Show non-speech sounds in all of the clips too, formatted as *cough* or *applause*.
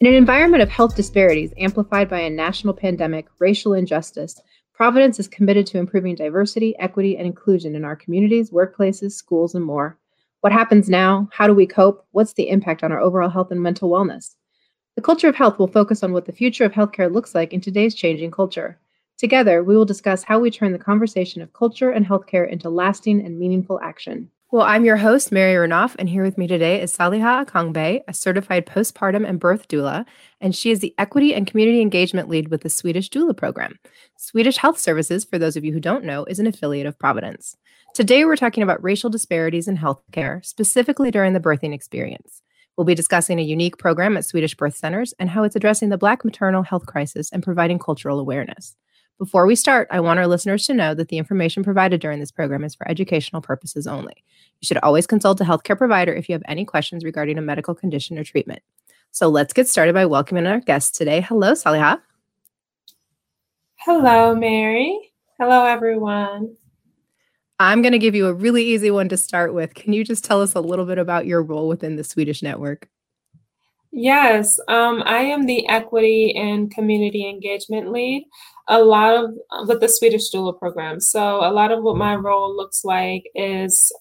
In an environment of health disparities amplified by a national pandemic, racial injustice, Providence is committed to improving diversity, equity, and inclusion in our communities, workplaces, schools, and more. What happens now? How do we cope? What's the impact on our overall health and mental wellness? The culture of health will focus on what the future of healthcare looks like in today's changing culture. Together, we will discuss how we turn the conversation of culture and healthcare into lasting and meaningful action. Well, I'm your host, Mary Ranoff, and here with me today is Saliha Akangbe, a certified postpartum and birth doula, and she is the Equity and Community Engagement Lead with the Swedish Doula Program. Swedish Health Services, for those of you who don't know, is an affiliate of Providence. Today, we're talking about racial disparities in healthcare, specifically during the birthing experience. We'll be discussing a unique program at Swedish Birth Centers and how it's addressing the Black maternal health crisis and providing cultural awareness. Before we start, I want our listeners to know that the information provided during this program is for educational purposes only. You should always consult a healthcare provider if you have any questions regarding a medical condition or treatment. So let's get started by welcoming our guest today. Hello, Saliha. Hello, Mary. Hello, everyone. I'm going to give you a really easy one to start with. Can you just tell us a little bit about your role within the Swedish network? Yes, um, I am the equity and community engagement lead. A lot of with the Swedish doula program. So a lot of what my role looks like is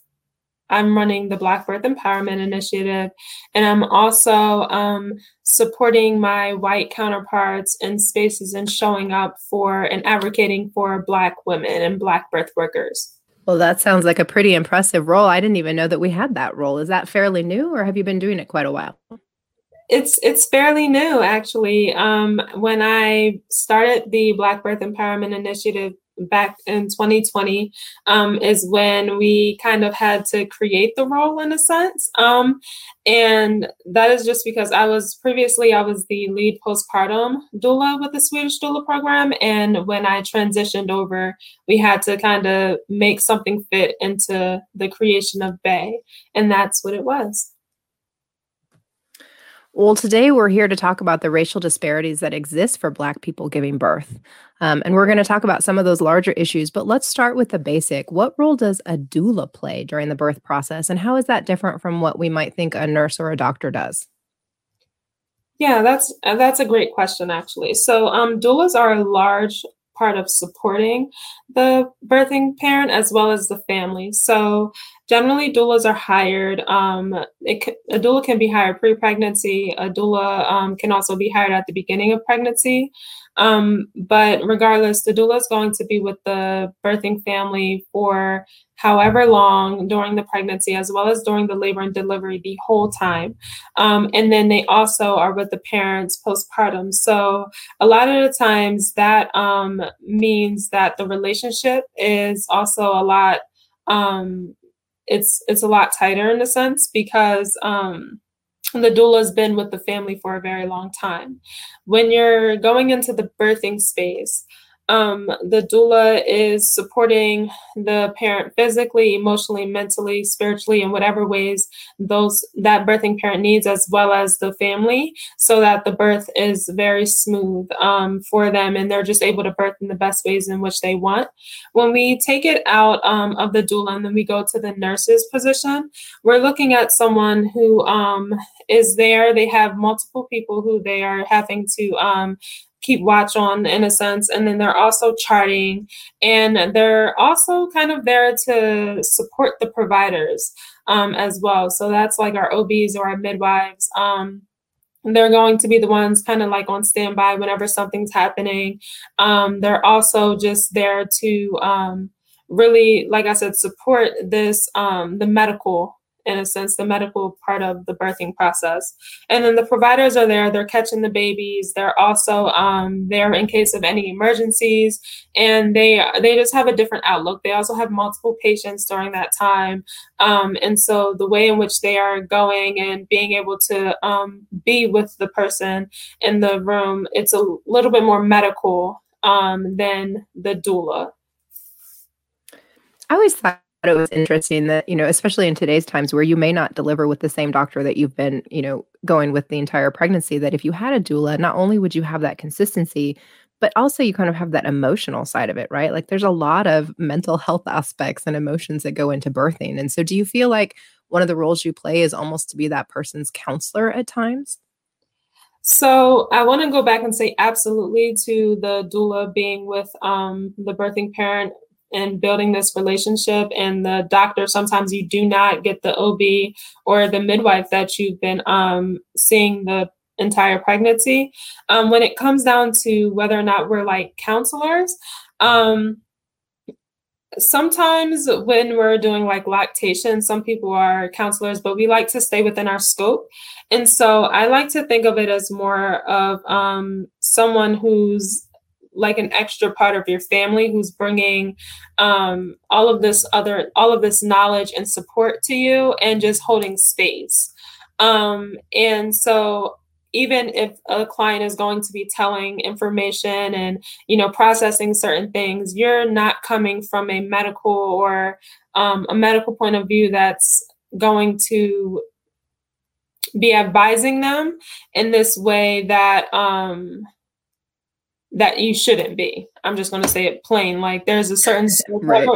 I'm running the Black Birth Empowerment Initiative, and I'm also um, supporting my white counterparts in spaces and showing up for and advocating for Black women and Black birth workers. Well, that sounds like a pretty impressive role. I didn't even know that we had that role. Is that fairly new, or have you been doing it quite a while? It's it's fairly new actually. Um, when I started the Black Birth Empowerment Initiative back in 2020 um, is when we kind of had to create the role in a sense. Um, and that is just because i was previously i was the lead postpartum doula with the swedish doula program. And when i transitioned over we had to kind of make something fit into the creation of bay. And that's what it was well, today we're here to talk about the racial disparities that exist for Black people giving birth. Um, and we're going to talk about some of those larger issues, but let's start with the basic. What role does a doula play during the birth process, and how is that different from what we might think a nurse or a doctor does? Yeah, that's that's a great question actually. So um, doulas are a large part of supporting the birthing parent as well as the family. So generally doulas are hired. Um, it, a doula can be hired pre-pregnancy. A doula um, can also be hired at the beginning of pregnancy. Um, but regardless, the doula is going to be with the birthing family for however long during the pregnancy, as well as during the labor and delivery, the whole time. Um, and then they also are with the parents postpartum. So a lot of the times that um, means that the relationship is also a lot. Um, it's it's a lot tighter in a sense because um, the doula has been with the family for a very long time. When you're going into the birthing space, um, the doula is supporting the parent physically, emotionally, mentally, spiritually, in whatever ways those that birthing parent needs, as well as the family, so that the birth is very smooth um, for them, and they're just able to birth in the best ways in which they want. When we take it out um, of the doula and then we go to the nurse's position, we're looking at someone who um, is there. They have multiple people who they are having to um, keep watch on in a sense. And then they're also charting and they're also kind of there to support the providers um, as well. So that's like our OBs or our midwives. Um, they're going to be the ones kind of like on standby whenever something's happening. Um, they're also just there to um, really, like I said, support this, um, the medical in a sense, the medical part of the birthing process. And then the providers are there, they're catching the babies. They're also um, there in case of any emergencies. And they they just have a different outlook. They also have multiple patients during that time. Um, and so the way in which they are going and being able to um, be with the person in the room, it's a little bit more medical um, than the doula. I always thought it was interesting that you know especially in today's times where you may not deliver with the same doctor that you've been you know going with the entire pregnancy that if you had a doula not only would you have that consistency but also you kind of have that emotional side of it right? Like there's a lot of mental health aspects and emotions that go into birthing. And so do you feel like one of the roles you play is almost to be that person's counselor at times? So I want to go back and say absolutely to the doula being with um, the birthing parent and building this relationship. And the doctor sometimes you do not get the ob or the midwife that you've been um, seeing the entire pregnancy. Um, when it comes down to whether or not we're like counselors um, sometimes when we're doing like lactation some people are counselors but we like to stay within our scope. And so i like to think of it as more of um, someone who's like an extra part of your family who's bringing um, all of this other all of this knowledge and support to you and just holding space. Um, and so even if a client is going to be telling information and you know processing certain things you're not coming from a medical or um, a medical point of view that's going to be advising them in this way that um, that you shouldn't be. I'm just going to say it plain. Like there's a certain *laughs* right.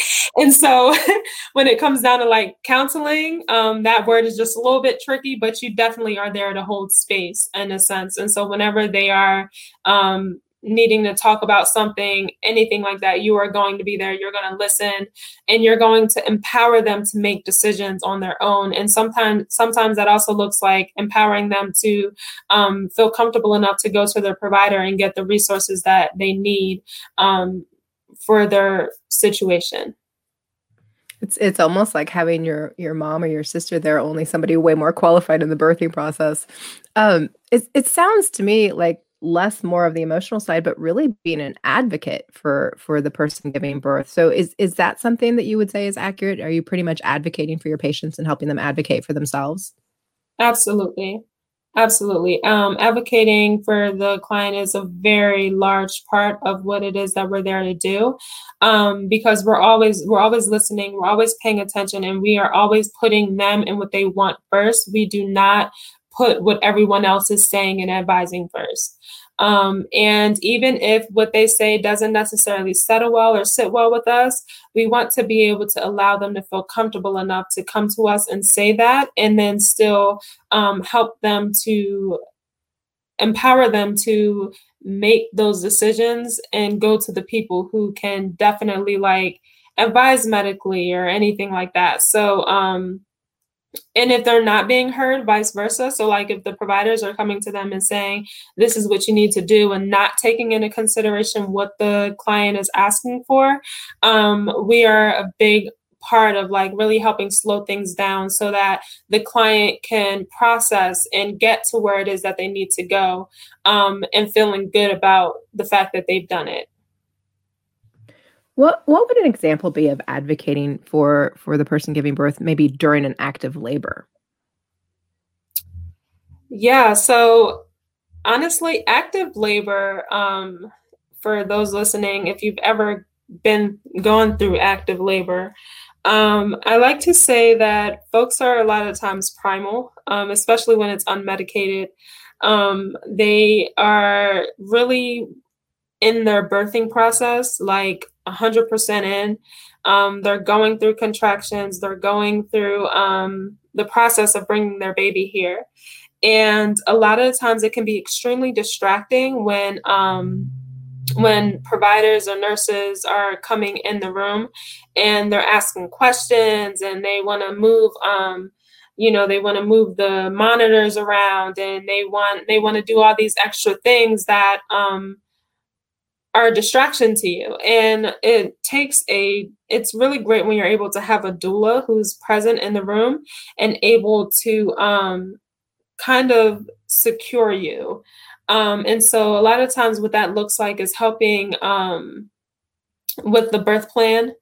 *laughs* and so *laughs* when it comes down to like counseling, um, that word is just a little bit tricky, but you definitely are there to hold space in a sense. And so whenever they are um, needing to talk about something, anything like that, you are going to be there. You're going to listen and you're going to empower them to make decisions on their own. And sometimes, sometimes that also looks like empowering them to um, feel comfortable enough to go to their provider and get the resources that they need um, for their situation. It's it's almost like having your your mom or your sister there, only somebody way more qualified in the birthing process. Um, it it sounds to me like less more of the emotional side but really being an advocate for for the person giving birth. So is is that something that you would say is accurate? Are you pretty much advocating for your patients and helping them advocate for themselves? Absolutely. Absolutely. Um, advocating for the client is a very large part of what it is that we're there to do. Um, because we're always we're always listening we're always paying attention and we are always putting them in what they want first. We do not put what everyone else is saying and advising first. Um, and even if what they say doesn't necessarily settle well or sit well with us, we want to be able to allow them to feel comfortable enough to come to us and say that, and then still um, help them to empower them to make those decisions and go to the people who can definitely like advise medically or anything like that. So, um, and if they're not being heard vice versa. So like if the providers are coming to them and saying this is what you need to do and not taking into consideration what the client is asking for um, we are a big part of like really helping slow things down so that the client can process and get to where it is that they need to go um, and feeling good about the fact that they've done it what what would an example be of advocating for for the person giving birth maybe during an active labor? Yeah, so honestly, active labor um, for those listening, if you've ever been going through active labor, um, I like to say that folks are a lot of times primal, um, especially when it's unmedicated. Um, they are really in their birthing process, like 100% in. Um, they're going through contractions, they're going through um, the process of bringing their baby here. And a lot of the times it can be extremely distracting when um, when providers or nurses are coming in the room and they're asking questions and they want to move um, you know they want to move the monitors around and they want they want to do all these extra things that um, are a distraction to you. And it takes a, it's really great when you're able to have a doula who's present in the room and able to um, kind of secure you. Um, and so a lot of times what that looks like is helping um, with the birth plan,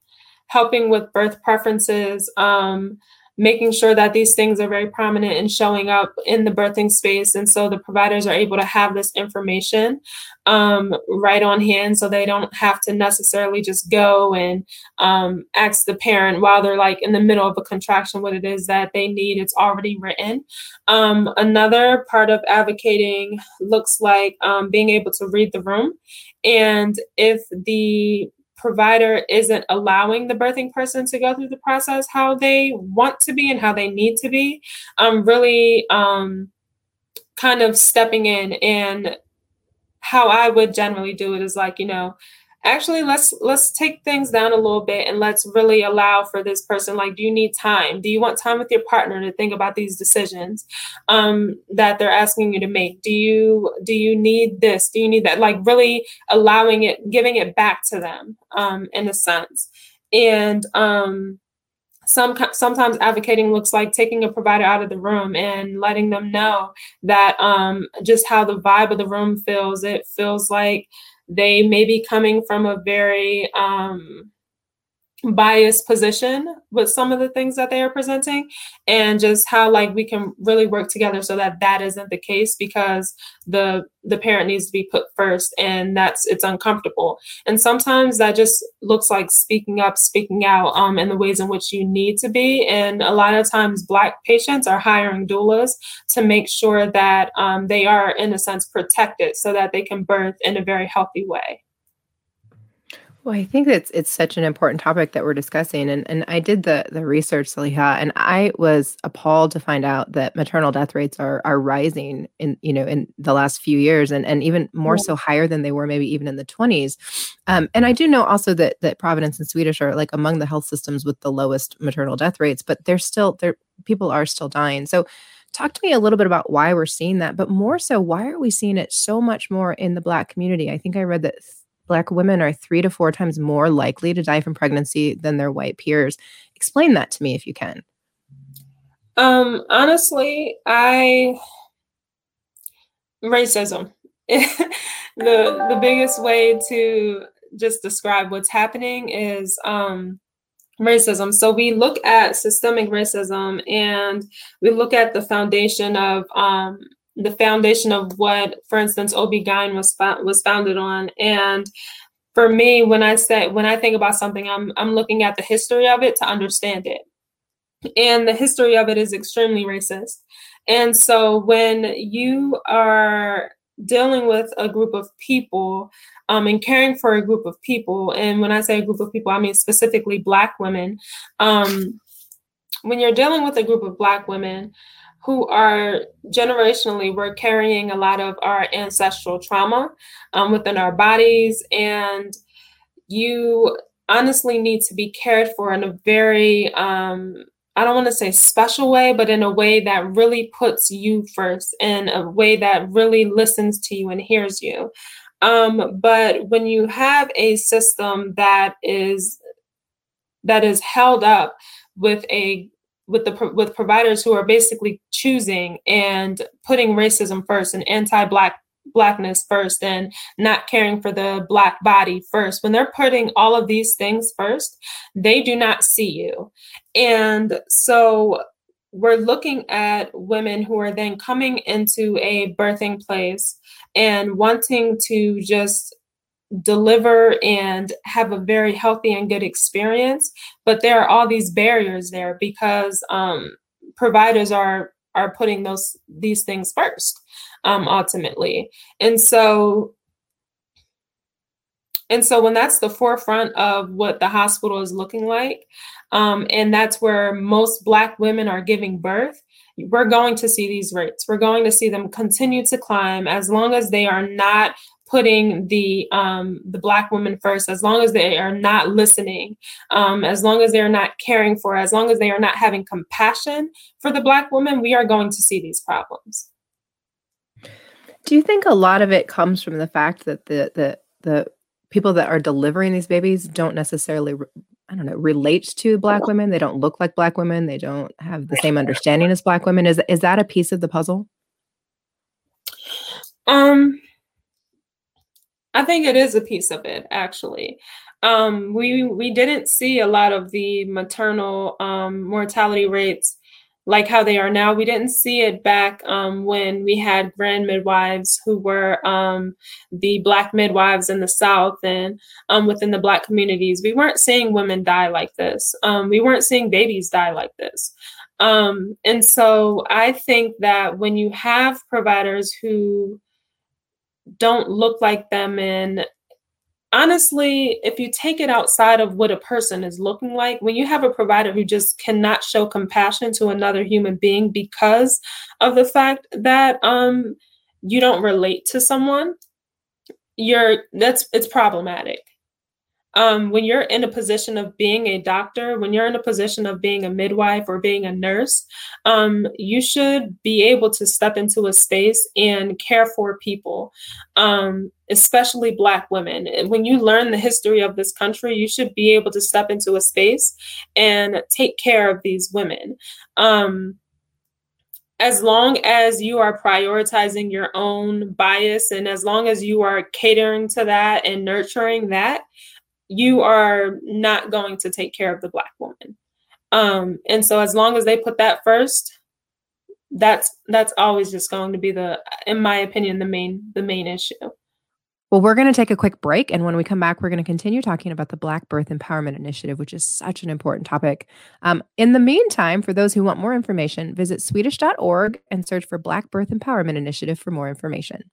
helping with birth preferences, um, making sure that these things are very prominent and showing up in the birthing space. And so the providers are able to have this information um, right on hand so they don't have to necessarily just go and um, ask the parent while they're like in the middle of a contraction what it is that they need. It's already written. Um, another part of advocating looks like um, being able to read the room. And if the provider isn't allowing the birthing person to go through the process how they want to be and how they need to be, um, really um, kind of stepping in. And how I would generally do it is like, you know, actually let's let's take things down a little bit and let's really allow for this person like do you need time? Do you want time with your partner to think about these decisions um, that they're asking you to make? Do you do you need this? Do you need that? Like really allowing it giving it back to them um, in a sense. And um, some sometimes advocating looks like taking a provider out of the room and letting them know that um, just how the vibe of the room feels. It feels like they may be coming from a very um, biased position with some of the things that they are presenting and just how like we can really work together so that that isn't the case because the the parent needs to be put first and that's it's uncomfortable. And sometimes that just looks like speaking up speaking out um, in the ways in which you need to be. And a lot of times black patients are hiring doulas to make sure that um, they are in a sense protected so that they can birth in a very healthy way well, I think it's it's such an important topic that we're discussing, and and I did the the research, Saliha, and I was appalled to find out that maternal death rates are are rising in you know in the last few years, and and even more so higher than they were maybe even in the twenties. Um, and I do know also that that Providence and Swedish are like among the health systems with the lowest maternal death rates, but they're still there. People are still dying. So, talk to me a little bit about why we're seeing that, but more so, why are we seeing it so much more in the Black community? I think I read that Black women are three to four times more likely to die from pregnancy than their white peers. Explain that to me if you can. Um, honestly, I racism. *laughs* the the biggest way to just describe what's happening is um racism. So we look at systemic racism and we look at the foundation of um the foundation of what, for instance, OB-GYN was was founded on. And for me, when I say when I think about something, I'm I'm looking at the history of it to understand it. And the history of it is extremely racist. And so when you are dealing with a group of people um, and caring for a group of people, and when I say a group of people, I mean specifically Black women. Um, when you're dealing with a group of Black women, who are generationally we're carrying a lot of our ancestral trauma um, within our bodies. And you honestly need to be cared for in a very um, i don't want to say special way but in a way that really puts you first in a way that really listens to you and hears you. Um, but when you have a system that is that is held up with a with the with providers who are basically choosing and putting racism first and anti-black blackness first and not caring for the black body first. When they're putting all of these things first they do not see you. And so we're looking at women who are then coming into a birthing place and wanting to just deliver and have a very healthy and good experience. But there are all these barriers there because um, providers are are putting those these things first um, ultimately. And so and so when that's the forefront of what the hospital is looking like um, and that's where most black women are giving birth we're going to see these rates. We're going to see them continue to climb as long as they are not putting the um, the black woman first as long as they are not listening um, as long as they are not caring for as long as they are not having compassion for the black woman we are going to see these problems do you think a lot of it comes from the fact that the the the people that are delivering these babies don't necessarily I don't know, relate to black women. They don't look like black women. They don't have the same understanding as black women. Is is that a piece of the puzzle? Um I think it is a piece of it, actually. Um, we we didn't see a lot of the maternal um, mortality rates like how they are now. We didn't see it back um, when we had grand midwives who were um, the Black midwives in the South and um, within the Black communities. We weren't seeing women die like this. Um, we weren't seeing babies die like this. Um, and so I think that when you have providers who don't look like them. And honestly, if you take it outside of what a person is looking like, when you have a provider who just cannot show compassion to another human being because of the fact that um, you don't relate to someone, you're that's it's problematic um, when you're in a position of being a doctor, when you're in a position of being a midwife or being a nurse, um, you should be able to step into a space and care for people, um, especially Black women. And when you learn the history of this country, you should be able to step into a space and take care of these women. Um, as long as you are prioritizing your own bias and as long as you are catering to that and nurturing that, you are not going to take care of the black woman. Um, and so as long as they put that first, that's that's always just going to be the in my opinion the main the main issue. Well, we're going to take a quick break. And when we come back, we're going to continue talking about the Black Birth Empowerment Initiative, which is such an important topic. Um, in the meantime, for those who want more information, visit Swedish.org and search for Black Birth Empowerment Initiative for more information.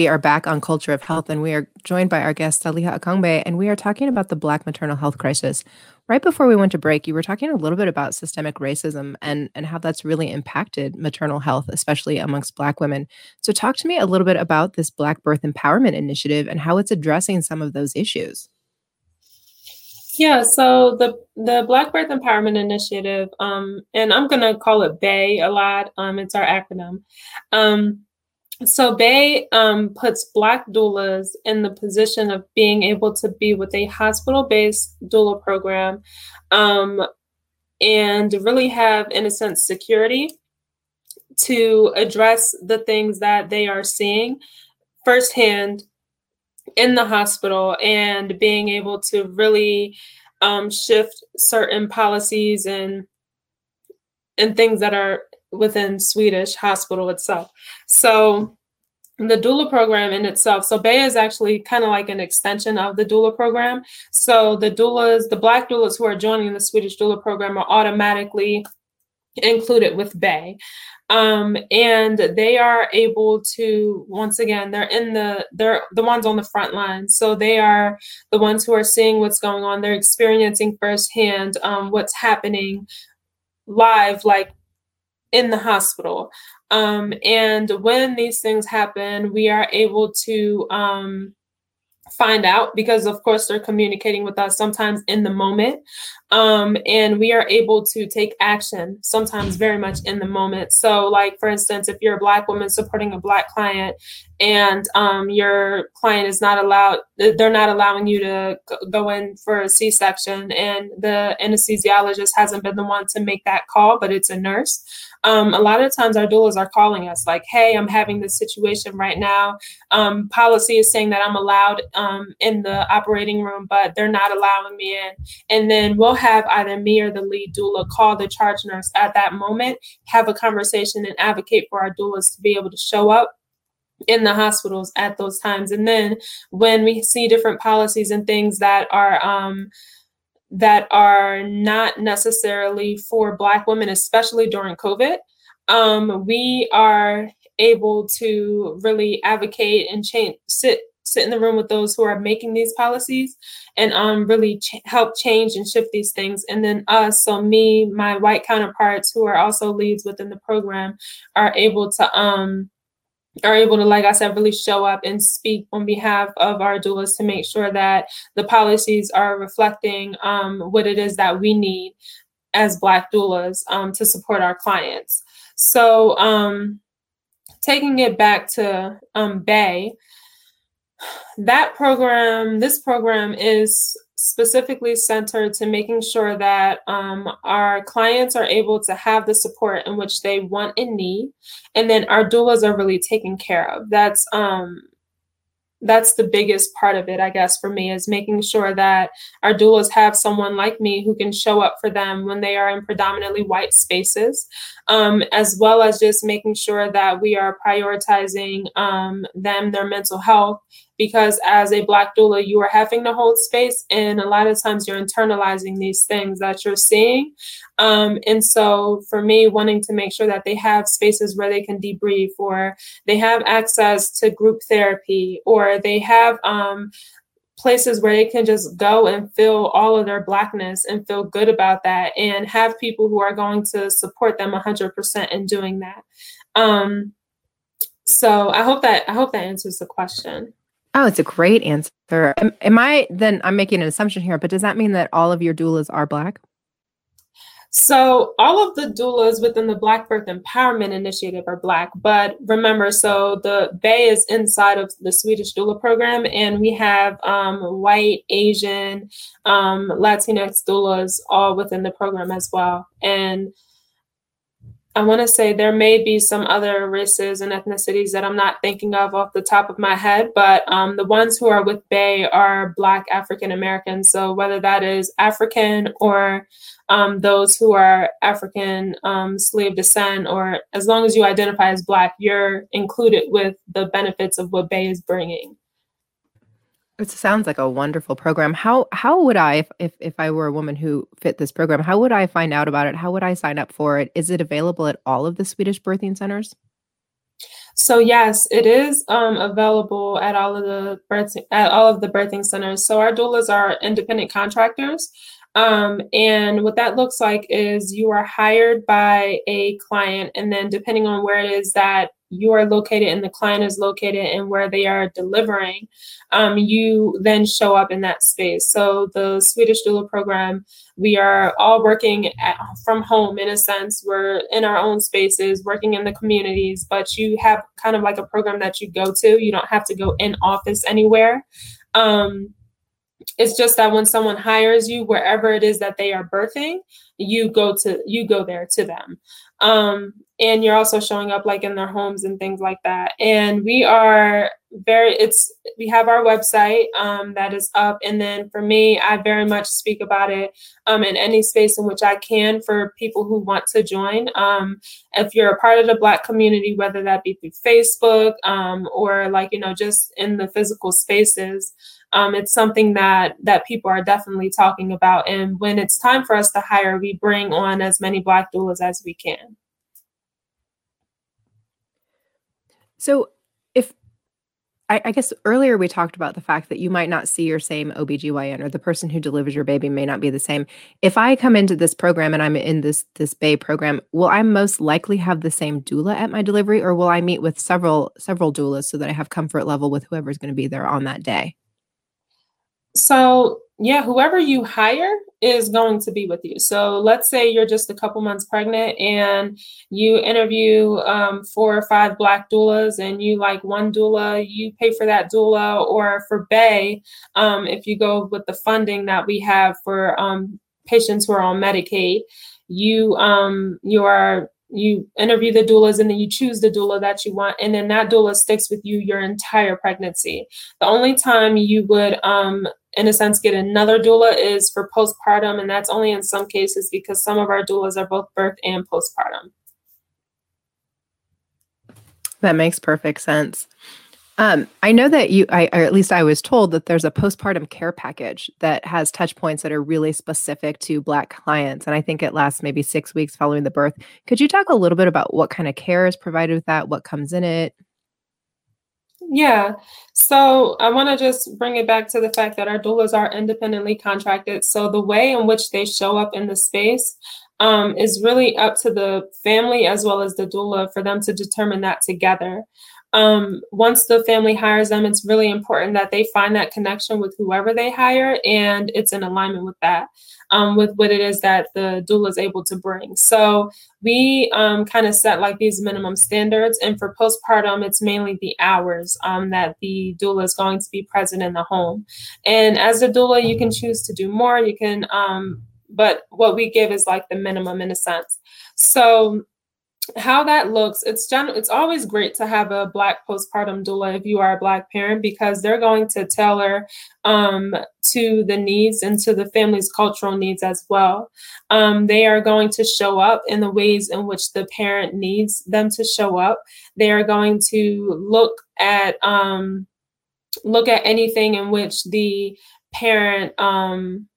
We are back on Culture of Health, and we are joined by our guest, Saliha Akongbe, and we are talking about the Black maternal health crisis. Right before we went to break, you were talking a little bit about systemic racism and, and how that's really impacted maternal health, especially amongst Black women. So, talk to me a little bit about this Black Birth Empowerment Initiative and how it's addressing some of those issues. Yeah, so the the Black Birth Empowerment Initiative, um, and I'm gonna call it Bay a lot. Um, it's our acronym. Um, so Bay um, puts Black doulas in the position of being able to be with a hospital-based doula program um, and really have, in a sense, security to address the things that they are seeing firsthand in the hospital and being able to really um, shift certain policies and and things that are within Swedish hospital itself. So the doula program in itself, so Bay is actually kind of like an extension of the doula program. So the doulas, the black doulas who are joining the Swedish doula program are automatically included with Bay. Um, and they are able to once again they're in the they're the ones on the front line so they are the ones who are seeing what's going on they're experiencing firsthand um, what's happening live like in the hospital. Um, and when these things happen, we are able to um, find out because, of course, they're communicating with us sometimes in the moment. Um, and we are able to take action sometimes very much in the moment. So, like, for instance, if you're a Black woman supporting a Black client and um, your client is not allowed, they're not allowing you to go in for a C section, and the anesthesiologist hasn't been the one to make that call, but it's a nurse um, a lot of times our doulas are calling us like, hey, I'm having this situation right now. Um, policy is saying that I'm allowed um, in the operating room, but they're not allowing me in. And then we'll have either me or the lead doula call the charge nurse at that moment, have a conversation, and advocate for our doulas to be able to show up in the hospitals at those times. And then when we see different policies and things that are um, that are not necessarily for Black women, especially during COVID, um, we are able to really advocate and change, sit sit in the room with those who are making these policies and um, really ch- help change and shift these things. And then us, so me, my white counterparts who are also leads within the program, are able to um, are able to, like I said, really show up and speak on behalf of our doulas to make sure that the policies are reflecting um, what it is that we need as Black doulas um, to support our clients. So, um, taking it back to um, Bay, that program, this program is specifically centered to making sure that um, our clients are able to have the support in which they want and need and then our doulas are really taken care of. That's um, that's the biggest part of it, I guess, for me is making sure that our doulas have someone like me who can show up for them when they are in predominantly white spaces, um, as well as just making sure that we are prioritizing um, them, their mental health, because as a Black doula, you are having to hold space, and a lot of times you're internalizing these things that you're seeing. Um, and so, for me, wanting to make sure that they have spaces where they can debrief, or they have access to group therapy, or they have um, places where they can just go and feel all of their blackness and feel good about that and have people who are going to support them 100% in doing that um, so i hope that i hope that answers the question Oh, it's a great answer. Am, am, I then? I'm making an assumption here, but does that mean that all of your doulas are Black? So, all of the doulas within the Black Birth Empowerment Initiative are Black. But remember, so the Bay is inside of the Swedish doula program, and we have um, white, Asian, um, Latinx doulas all within the program as well. And I want to say there may be some other races and ethnicities that I'm not thinking of off the top of my head, but um, the ones who are with Bay are Black African Americans. So whether that is African or um, those who are African um, slave descent, or as long as you identify as Black, you're included with the benefits of what Bay is bringing. It sounds like a wonderful program. How how would I, if, if if I were a woman who fit this program, how would I find out about it? How would I sign up for it? Is it available at all of the Swedish birthing centers? So yes, it is um, available at all of the birthing at all of the birthing centers. So our doulas are independent contractors. Um, and what that looks like is you are hired by a client, and then depending on where it is that you are located and the client is located and where they are delivering, um, you then show up in that space. So the Swedish doula program, we are all working at, from home in a sense. We're in our own spaces, working in the communities, but you have kind of like a program that you go to. You don't have to go in office anywhere. Um, it's just that when someone hires you wherever it is that they are birthing you go to you go there to them um, and you're also showing up like in their homes and things like that and we are very it's we have our website um, that is up and then for me i very much speak about it um, in any space in which i can for people who want to join um, if you're a part of the black community whether that be through facebook um, or like you know just in the physical spaces um, it's something that that people are definitely talking about. And when it's time for us to hire, we bring on as many Black doulas as we can. So, if I, I, guess earlier we talked about the fact that you might not see your same OBGYN or the person who delivers your baby may not be the same. If I come into this program and I'm in this this Bay program, will I most likely have the same doula at my delivery or will I meet with several several doulas so that I have comfort level with whoever's going to be there on that day? So, yeah, whoever you hire is going to be with you. So, let's say you're just a couple months pregnant and you interview um, four or five Black doulas and you like one doula, you pay for that doula. Or for Bay, um, if you go with the funding that we have for um, patients who are on Medicaid, you um, you are you interview the doulas and then you choose the doula that you want and then that doula sticks with you your entire pregnancy the only time you would um, in a sense, get another doula is for postpartum, and that's only in some cases because some of our doulas are both birth and postpartum. That makes perfect sense. Um, I know that you, I, or at least I was told that there's a postpartum care package that has touch points that are really specific to Black clients. And I think it lasts maybe six weeks following the birth. Could you talk a little bit about what kind of care is provided with that? What comes in it? Yeah. So I want to just bring it back to the fact that our doulas are independently contracted. So the way in which they show up in the space um, is really up to the family as well as the doula for them to determine that together um, once the family hires them, it's really important that they find that connection with whoever they hire and it's in alignment with that, um, with what it is that the doula is able to bring. So we um, kind of set like these minimum standards. And for postpartum, it's mainly the hours um, that the doula is going to be present in the home. And as a doula, you can choose to do more. You can, um, but what we give is like the minimum in a sense. So how that looks it's gen- it's always great to have a black postpartum doula if you are a black parent because they're going to tailor um, to the needs and to the family's cultural needs as well. Um, they are going to show up in the ways in which the parent needs them to show up. They are going to look at um, look at anything in which the parent um,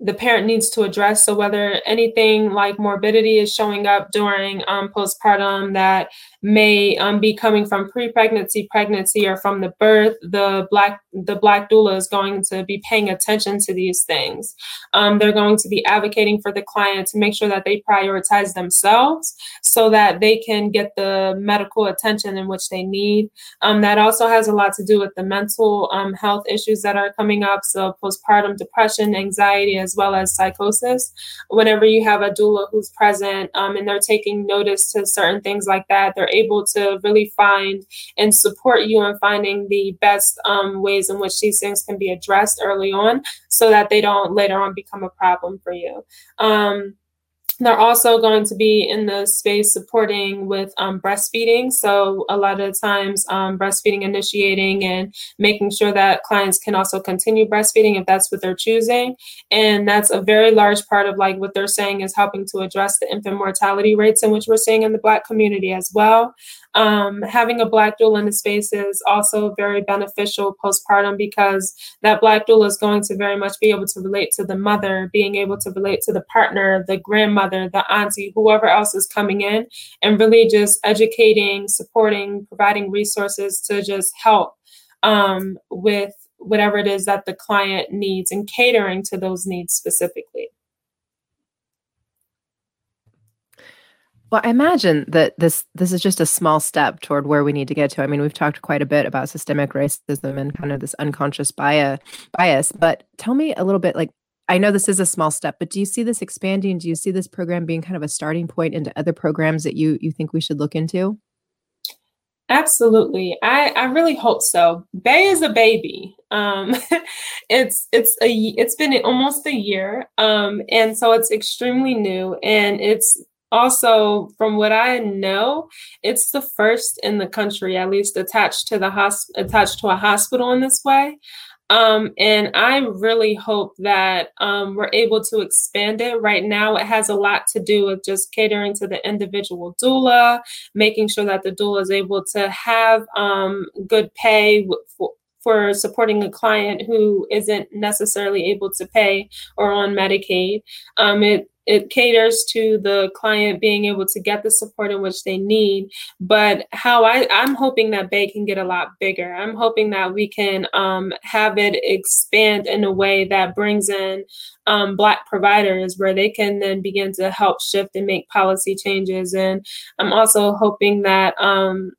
the parent needs to address. So whether anything like morbidity is showing up during um, postpartum that may um, be coming from pre-pregnancy, pregnancy, or from the birth, the black the black doula is going to be paying attention to these things. Um, they're going to be advocating for the client to make sure that they prioritize themselves so that they can get the medical attention in which they need. Um, that also has a lot to do with the mental um, health issues that are coming up, so postpartum depression, anxiety, as well as psychosis. Whenever you have a doula who's present um, and they're taking notice to certain things like that, they're able to really find and support you in finding the best um, ways in which these things can be addressed early on so that they don't later on become a problem for you. Um, they're also going to be in the space supporting with um, breastfeeding. So, a lot of times, um, breastfeeding initiating and making sure that clients can also continue breastfeeding if that's what they're choosing. And that's a very large part of like what they're saying is helping to address the infant mortality rates in which we're seeing in the Black community as well. Um, having a black doula in the space is also very beneficial postpartum because that black doula is going to very much be able to relate to the mother, being able to relate to the partner, the grandmother, the auntie, whoever else is coming in, and really just educating, supporting, providing resources to just help um, with whatever it is that the client needs and catering to those needs specifically. Well, I imagine that this this is just a small step toward where we need to get to. I mean, we've talked quite a bit about systemic racism and kind of this unconscious bias bias, but tell me a little bit like I know this is a small step, but do you see this expanding? Do you see this program being kind of a starting point into other programs that you you think we should look into? Absolutely. I, I really hope so. Bay is a baby. Um, *laughs* it's it's a it's been almost a year. Um, and so it's extremely new and it's also from what i know it's the first in the country at least attached to the hosp- attached to a hospital in this way. Um, and i really hope that um, we're able to expand it. Right now it has a lot to do with just catering to the individual doula making sure that the doula is able to have um, good pay for, for supporting a client who isn't necessarily able to pay or on Medicaid. Um, it it caters to the client being able to get the support in which they need. But how I, i'm hoping that Bay can get a lot bigger. I'm hoping that we can um, have it expand in a way that brings in um, black providers where they can then begin to help shift and make policy changes. And i'm also hoping that um,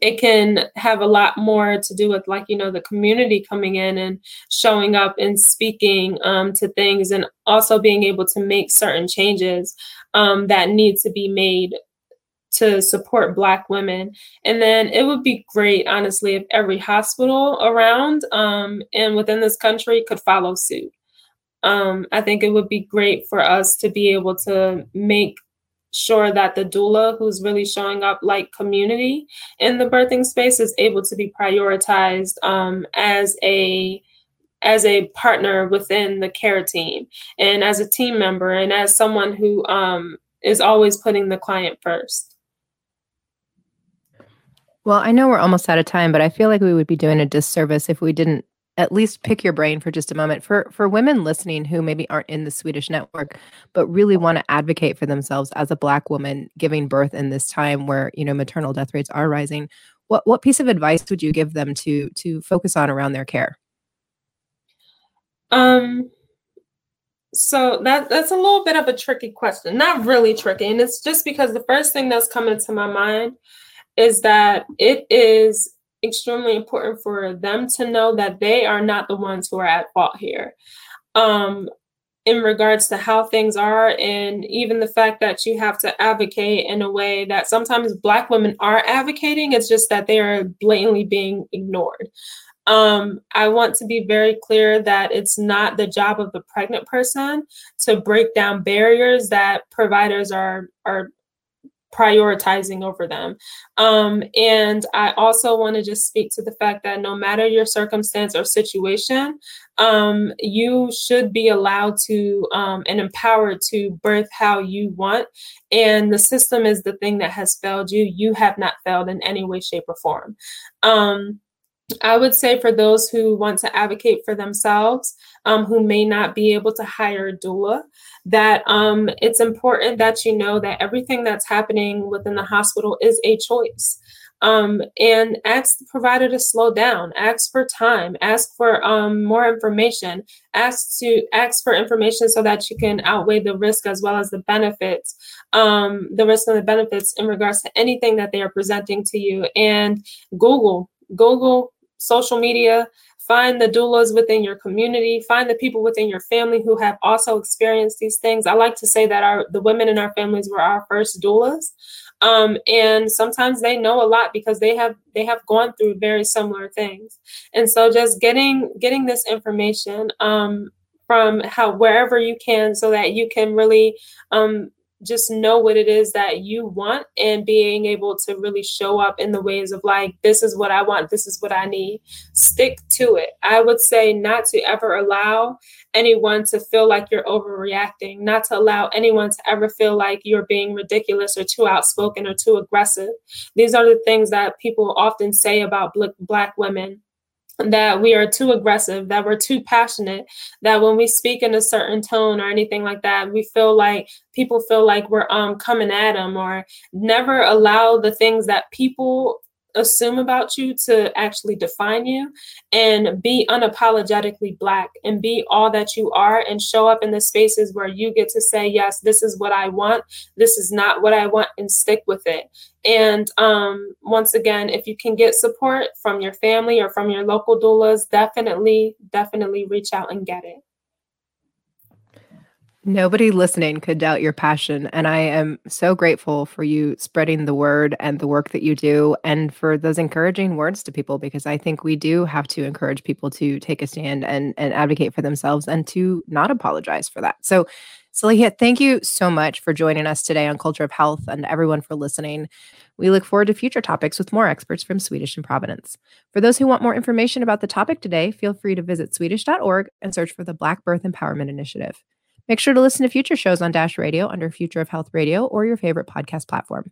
it can have a lot more to do with like you know the community coming in and showing up and speaking um, to things and also being able to make certain changes um, that need to be made to support black women. And then it would be great honestly if every hospital around um, and within this country could follow suit. Um, i think it would be great for us to be able to make sure that the doula who's really showing up like community in the birthing space is able to be prioritized um, as a as a partner within the care team and as a team member and as someone who um, is always putting the client first. Well i know we're almost out of time but i feel like we would be doing a disservice if we didn't at least pick your brain for just a moment. For for women listening who maybe aren't in the Swedish network but really want to advocate for themselves as a black woman giving birth in this time where you know maternal death rates are rising what what piece of advice would you give them to to focus on around their care? Um so that that's a little bit of a tricky question. Not really tricky and it's just because the first thing that's coming to my mind is that it is extremely important for them to know that they are not the ones who are at fault here. Um, in regards to how things are, and even the fact that you have to advocate in a way that sometimes Black women are advocating, it's just that they are blatantly being ignored. Um, I want to be very clear that it's not the job of the pregnant person to break down barriers that providers are are prioritizing over them. Um, and I also want to just speak to the fact that no matter your circumstance or situation, um, you should be allowed to um, and empowered to birth how you want. And the system is the thing that has failed you. You have not failed in any way, shape, or form. Um, I would say for those who want to advocate for themselves, um, who may not be able to hire a doula, that um, it's important that you know that everything that's happening within the hospital is a choice. Um, and ask the provider to slow down, ask for time, ask for um, more information, ask to ask for information so that you can outweigh the risk as well as the benefits, um, the risk and the benefits in regards to anything that they are presenting to you. And Google, Google social media, find the doulas within your community, find the people within your family who have also experienced these things. I like to say that our the women in our families were our first doulas. Um, and sometimes they know a lot because they have they have gone through very similar things and so just getting getting this information um, from how wherever you can so that you can really um, just know what it is that you want and being able to really show up in the ways of like, this is what I want, this is what I need. Stick to it. I would say not to ever allow anyone to feel like you're overreacting, not to allow anyone to ever feel like you're being ridiculous or too outspoken or too aggressive. These are the things that people often say about Black women that we are too aggressive, that we're too passionate, that when we speak in a certain tone or anything like that, we feel like people feel like we're um coming at them or never allow the things that people assume about you to actually define you and be unapologetically black and be all that you are and show up in the spaces where you get to say yes this is what i want. This is not what i want and stick with it. And um, once again if you can get support from your family or from your local doulas definitely definitely reach out and get it Nobody listening could doubt your passion. And I am so grateful for you spreading the word and the work that you do and for those encouraging words to people because I think we do have to encourage people to take a stand and, and advocate for themselves and to not apologize for that. So, Saleha, thank you so much for joining us today on Culture of Health and everyone for listening. We look forward to future topics with more experts from Swedish and Providence. For those who want more information about the topic today, feel free to visit swedish.org and search for the Black Birth Empowerment Initiative. Make sure to listen to future shows on Dash Radio under Future of Health Radio or your favorite podcast platform.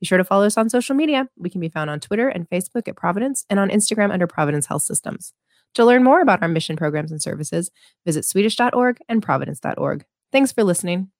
Be sure to follow us on social media. We can be found on Twitter and Facebook at Providence and on Instagram under Providence Health Systems. To learn more about our mission programs and services, visit Swedish.org and Providence.org. Thanks for listening.